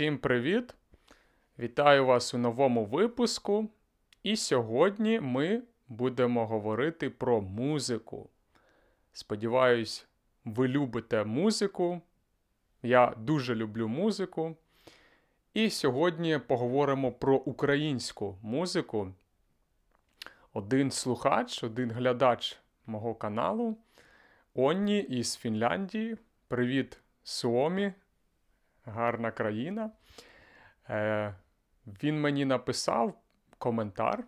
Всім привіт! Вітаю вас у новому випуску. І сьогодні ми будемо говорити про музику. Сподіваюсь, ви любите музику. Я дуже люблю музику. І сьогодні поговоримо про українську музику. Один слухач, один глядач мого каналу Онні із Фінляндії. Привіт, Суомі! Гарна країна. Е, Він мені написав коментар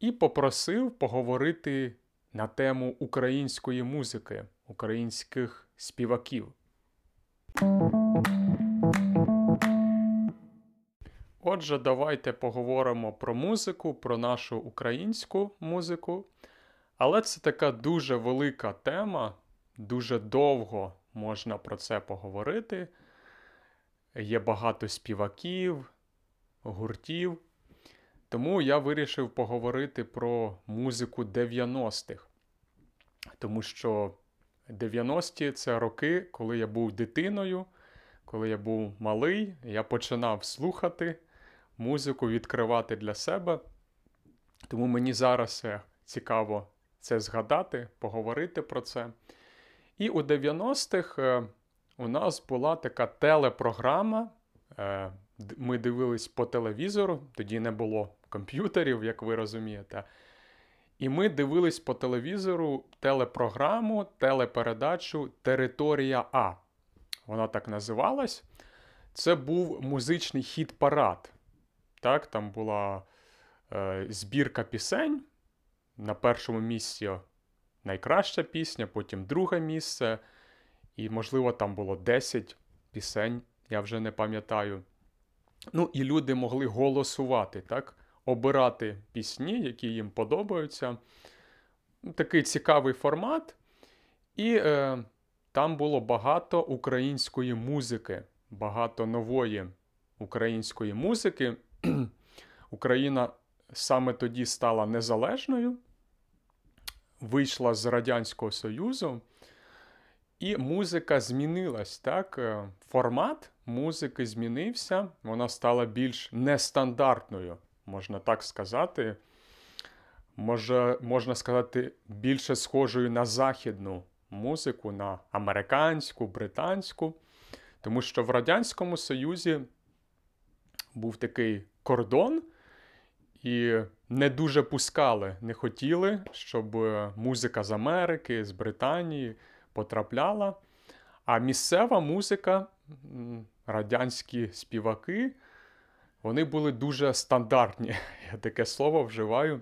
і попросив поговорити на тему української музики, українських співаків. Отже, давайте поговоримо про музику, про нашу українську музику. Але це така дуже велика тема, дуже довго можна про це поговорити є багато співаків, гуртів. Тому я вирішив поговорити про музику 90-х. Тому що 90-ті це роки, коли я був дитиною, коли я був малий, я починав слухати музику, відкривати для себе. Тому мені зараз цікаво це згадати, поговорити про це. І у 90-х у нас була така телепрограма. Е, ми дивились по телевізору, тоді не було комп'ютерів, як ви розумієте. І ми дивились по телевізору телепрограму, телепередачу Територія А. Вона так називалась. Це був музичний хіт-парад. Так, Там була е, збірка пісень. На першому місці найкраща пісня, потім друге місце. І, можливо, там було 10 пісень, я вже не пам'ятаю. Ну, і люди могли голосувати, так? обирати пісні, які їм подобаються. Такий цікавий формат. І е, там було багато української музики, багато нової української музики. Україна саме тоді стала незалежною, вийшла з Радянського Союзу. І музика змінилась, так? Е, формат музики змінився, вона стала більш нестандартною, можна так сказати. Може, Можна сказати, більше схожою на західну музику, на американську, британську. Тому що в Радянському Союзі був такий кордон, і не дуже пускали, не хотіли, щоб е, музика з Америки, з Британії потрапляла. А місцева музика, радянські співаки, вони були дуже стандартні. Я таке слово вживаю.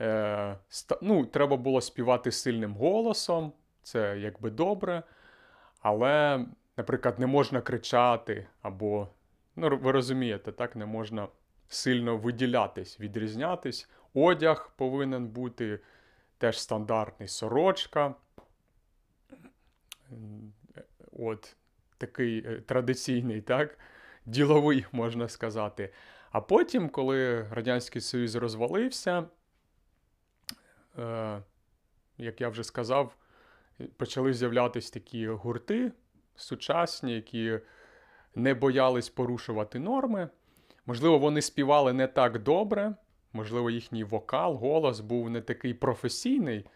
Е, ну, Треба було співати сильним голосом, це якби добре. Але, наприклад, не можна кричати, або, ну, ви розумієте, так, не можна сильно виділятись, відрізнятись. Одяг повинен бути теж стандартний сорочка. От такий е, традиційний, так, діловий, можна сказати. А потім, коли Радянський Союз розвалився, е, як я вже сказав, почали з'являтися такі гурти сучасні, які не боялись порушувати норми. Можливо, вони співали не так добре, можливо, їхній вокал, голос був не такий професійний.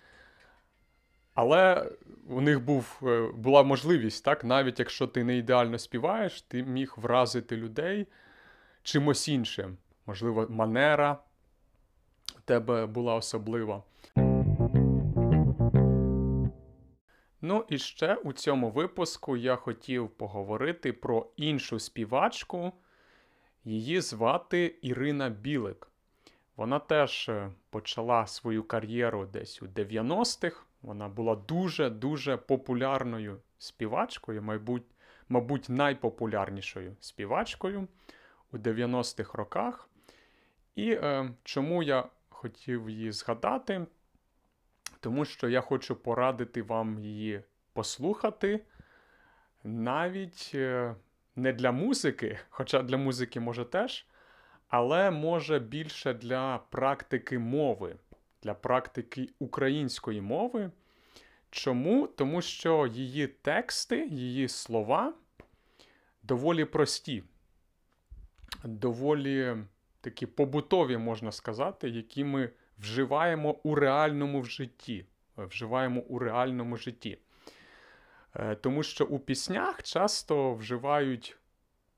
Але у них був, е, була можливість, так, навіть якщо ти не ідеально співаєш, ти міг вразити людей чимось іншим. Можливо, манера у тебе була особлива. Ну і ще у цьому випуску я хотів поговорити про іншу співачку. Її звати Ірина Білик. Вона теж е, почала свою кар'єру десь у 90-х. Вона була дуже-дуже популярною співачкою, мабуть, мабуть, найпопулярнішою співачкою у 90-х роках. І е, чому я хотів її згадати? Тому що я хочу порадити вам її послухати навіть е, не для музики, хоча для музики може теж, але може більше для практики мови, для практики української мови. Чому? Тому що її тексти, її слова доволі прості, доволі такі побутові, можна сказати, які ми вживаємо у реальному житті. Вживаємо у реальному житті. Е, тому що у піснях часто вживають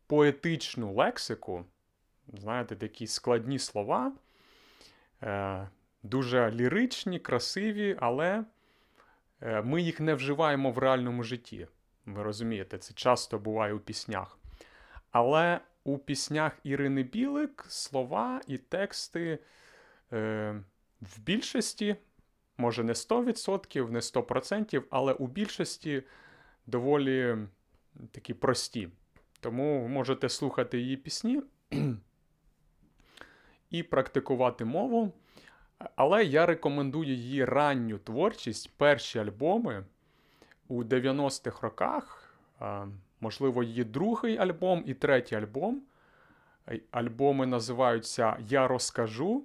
поетичну лексику, знаєте, такі складні слова, е, дуже ліричні, красиві, але е, ми їх не вживаємо в реальному житті. Ви розумієте, це часто буває у піснях. Але у піснях Ірини Білик слова і тексти е, в більшості, може не 100%, не 100%, але у більшості доволі такі прості. Тому можете слухати її пісні і практикувати мову. Але я рекомендую її ранню творчість, перші альбоми у 90-х роках. Можливо, її другий альбом і третій альбом. Альбоми називаються Я розкажу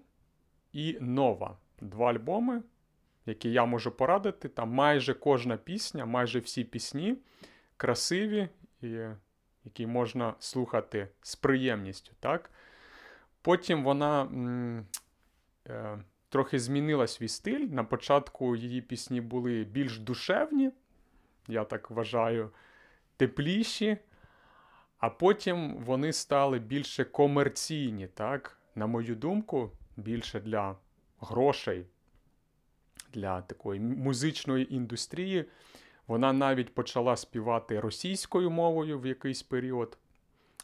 і Нова. Два альбоми, які я можу порадити. Там майже кожна пісня, майже всі пісні красиві, і які можна слухати з приємністю. так? Потім вона м, е, трохи змінила свій стиль. На початку її пісні були більш душевні, я так вважаю, тепліші, а потім вони стали більше комерційні, так? на мою думку, більше для грошей, для такої музичної індустрії. Вона навіть почала співати російською мовою в якийсь період.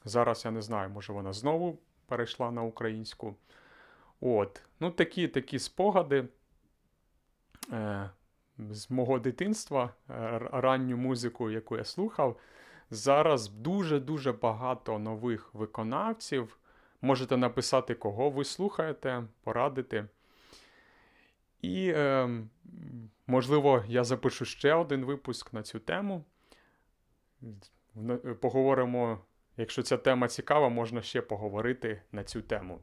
Зараз я не знаю, може вона знову перейшла на українську. От. Ну, такі такі спогади е, з мого дитинства, е, ранню музику, яку я слухав. Зараз дуже-дуже багато нових виконавців. Можете написати, кого ви слухаєте, порадити. І, е, можливо, я запишу ще один випуск на цю тему. Поговоримо, якщо ця тема цікава, можна ще поговорити на цю тему.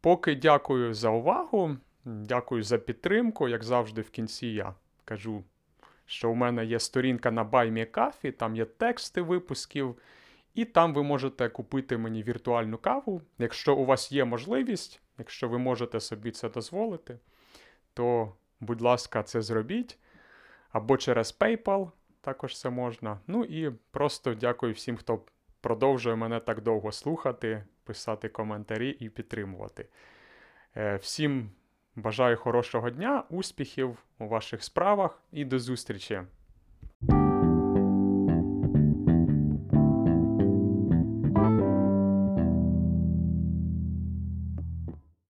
Поки дякую за увагу, дякую за підтримку. Як завжди, в кінці я кажу, що у мене є сторінка на BuyMeCoffee, там є тексти випусків. І там ви можете купити мені віртуальну каву. Якщо у вас є можливість, якщо ви можете собі це дозволити, то, будь ласка, це зробіть. Або через PayPal також це можна. Ну і просто дякую всім, хто продовжує мене так довго слухати, писати коментарі і підтримувати. Е, всім бажаю хорошого дня, успіхів у ваших справах і до зустрічі!